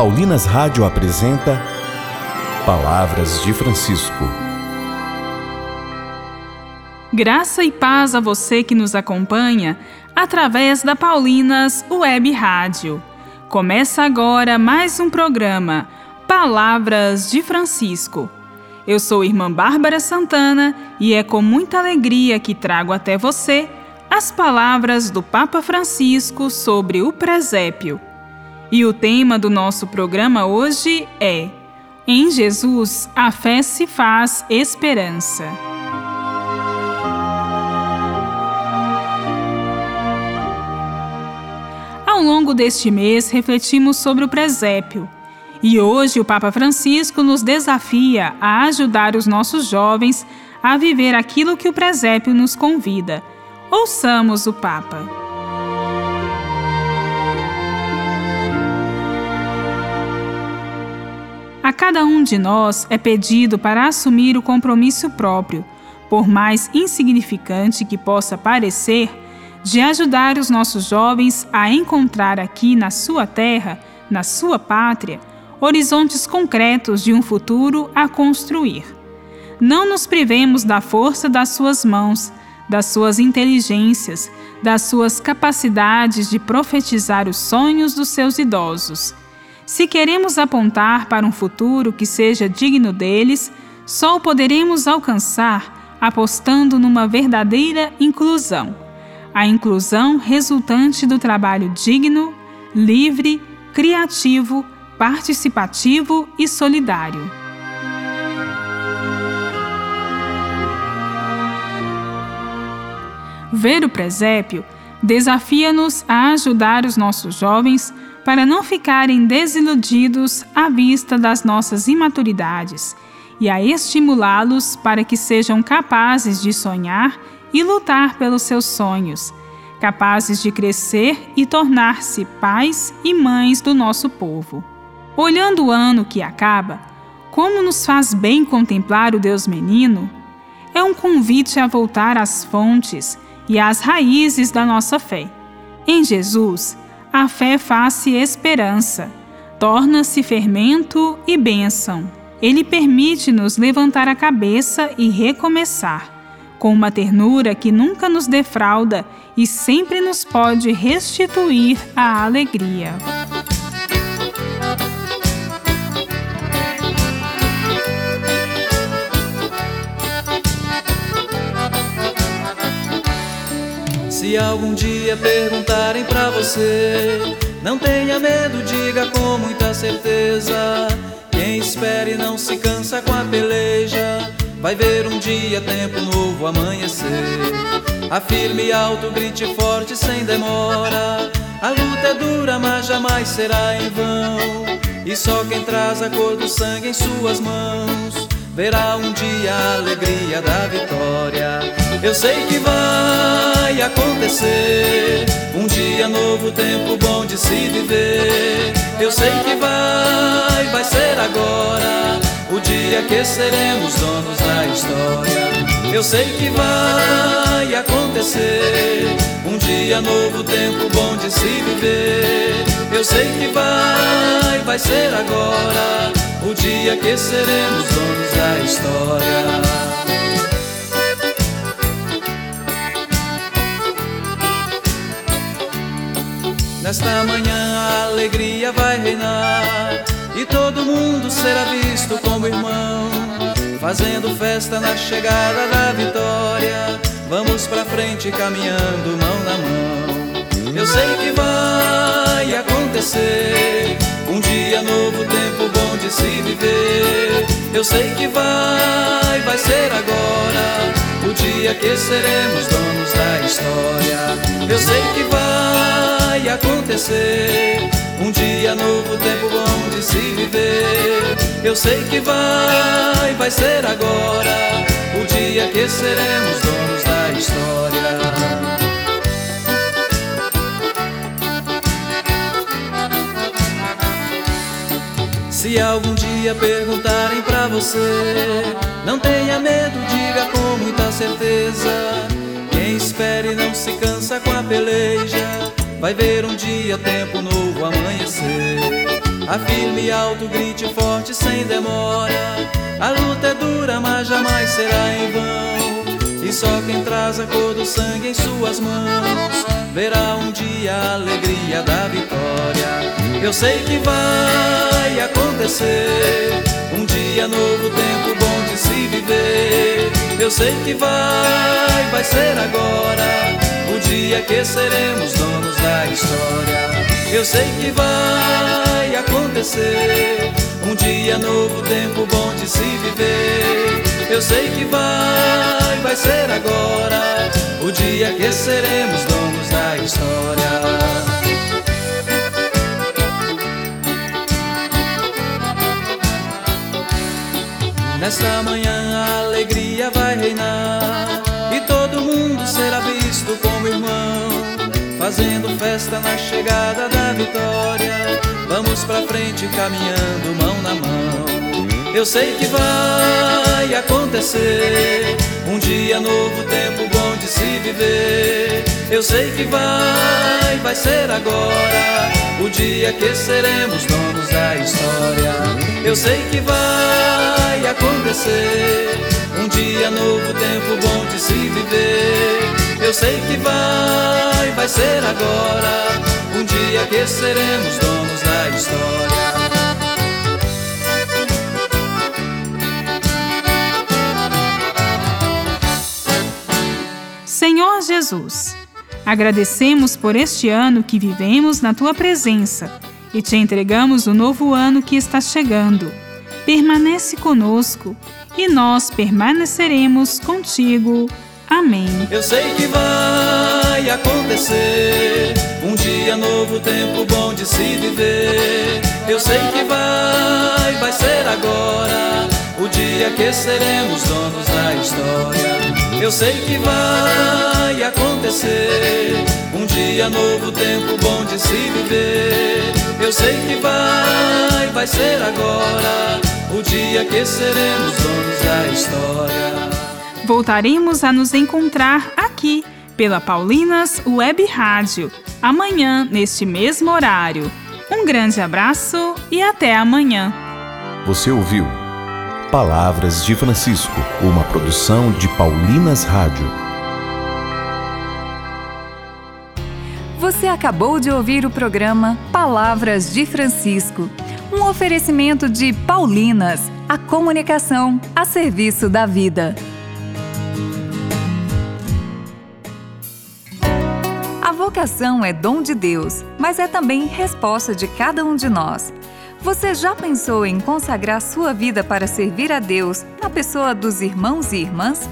Paulinas Rádio apresenta Palavras de Francisco. Graça e paz a você que nos acompanha através da Paulinas Web Rádio. Começa agora mais um programa Palavras de Francisco. Eu sou irmã Bárbara Santana e é com muita alegria que trago até você as palavras do Papa Francisco sobre o presépio. E o tema do nosso programa hoje é Em Jesus a fé se faz esperança. Ao longo deste mês, refletimos sobre o presépio. E hoje o Papa Francisco nos desafia a ajudar os nossos jovens a viver aquilo que o presépio nos convida. Ouçamos o Papa. Cada um de nós é pedido para assumir o compromisso próprio, por mais insignificante que possa parecer, de ajudar os nossos jovens a encontrar aqui na sua terra, na sua pátria, horizontes concretos de um futuro a construir. Não nos privemos da força das suas mãos, das suas inteligências, das suas capacidades de profetizar os sonhos dos seus idosos se queremos apontar para um futuro que seja digno deles, só o poderemos alcançar apostando numa verdadeira inclusão. A inclusão resultante do trabalho digno, livre, criativo, participativo e solidário. Ver o presépio desafia-nos a ajudar os nossos jovens para não ficarem desiludidos à vista das nossas imaturidades e a estimulá-los para que sejam capazes de sonhar e lutar pelos seus sonhos, capazes de crescer e tornar-se pais e mães do nosso povo. Olhando o ano que acaba, como nos faz bem contemplar o Deus menino, é um convite a voltar às fontes e às raízes da nossa fé. Em Jesus, a fé faz-se esperança, torna-se fermento e bênção. Ele permite-nos levantar a cabeça e recomeçar, com uma ternura que nunca nos defrauda e sempre nos pode restituir a alegria. Se algum dia perguntarem pra você, não tenha medo, diga com muita certeza. Quem espere não se cansa com a peleja. Vai ver um dia tempo novo amanhecer. Afirme alto, grite forte sem demora. A luta é dura, mas jamais será em vão. E só quem traz a cor do sangue em suas mãos verá um dia a alegria da vitória. Eu sei que vai acontecer um dia novo, tempo bom de se viver. Eu sei que vai, vai ser agora o dia que seremos donos da história. Eu sei que vai acontecer um dia novo, tempo bom de se viver. Eu sei que vai, vai ser agora dia que seremos donos da história. Nesta manhã a alegria vai reinar e todo mundo será visto como irmão, fazendo festa na chegada da vitória. Vamos pra frente caminhando mão na mão. Eu sei que vai acontecer um dia novo, tempo bom de se viver. Eu sei que vai, vai ser agora. O dia que seremos donos da história. Eu sei que vai acontecer. Um dia novo, tempo bom de se viver. Eu sei que vai, vai ser agora. O dia que seremos donos da história. Se algum dia perguntarem pra você, não tenha medo, diga com muita certeza. Quem espere não se cansa com a peleja, vai ver um dia tempo novo amanhecer. Afirme alto, grite forte sem demora. A luta é dura, mas jamais será em vão. Só quem traz a cor do sangue em suas mãos verá um dia a alegria da vitória. Eu sei que vai acontecer um dia novo, tempo bom de se viver. Eu sei que vai, vai ser agora o dia que seremos donos da história. Eu sei que vai acontecer um dia novo, tempo bom de se viver. Eu sei que vai, vai ser agora o dia que seremos donos da história. Nesta manhã a alegria vai reinar e todo mundo será visto como irmão, fazendo festa na chegada da vitória. Vamos pra frente caminhando mão na mão. Eu sei que vai acontecer um dia novo, tempo bom de se viver. Eu sei que vai, vai ser agora o dia que seremos donos da história. Eu sei que vai acontecer um dia novo, tempo bom de se viver. Eu sei que vai, vai ser agora um dia que seremos donos da história. Jesus, agradecemos por este ano que vivemos na tua presença e te entregamos o novo ano que está chegando. Permanece conosco e nós permaneceremos contigo. Amém. Eu sei que vai acontecer um dia novo, tempo bom de se viver. Eu sei que vai, vai ser agora o dia que seremos donos da história. Eu sei que vai acontecer um dia novo, tempo bom de se viver. Eu sei que vai, vai ser agora o dia que seremos donos da história. Voltaremos a nos encontrar aqui pela Paulinas Web Rádio, amanhã neste mesmo horário. Um grande abraço e até amanhã. Você ouviu Palavras de Francisco, uma produção de Paulinas Rádio. Você acabou de ouvir o programa Palavras de Francisco, um oferecimento de Paulinas, a comunicação a serviço da vida. A vocação é dom de Deus, mas é também resposta de cada um de nós. Você já pensou em consagrar sua vida para servir a Deus na pessoa dos irmãos e irmãs?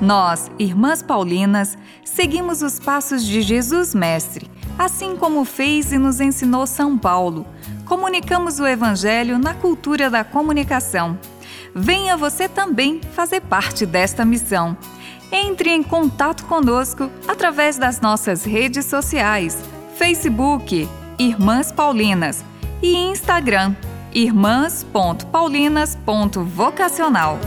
Nós, irmãs Paulinas, seguimos os passos de Jesus Mestre, assim como fez e nos ensinou São Paulo. Comunicamos o Evangelho na cultura da comunicação. Venha você também fazer parte desta missão. Entre em contato conosco através das nossas redes sociais: Facebook, Irmãs Paulinas e Instagram, irmãs.paulinas.vocacional.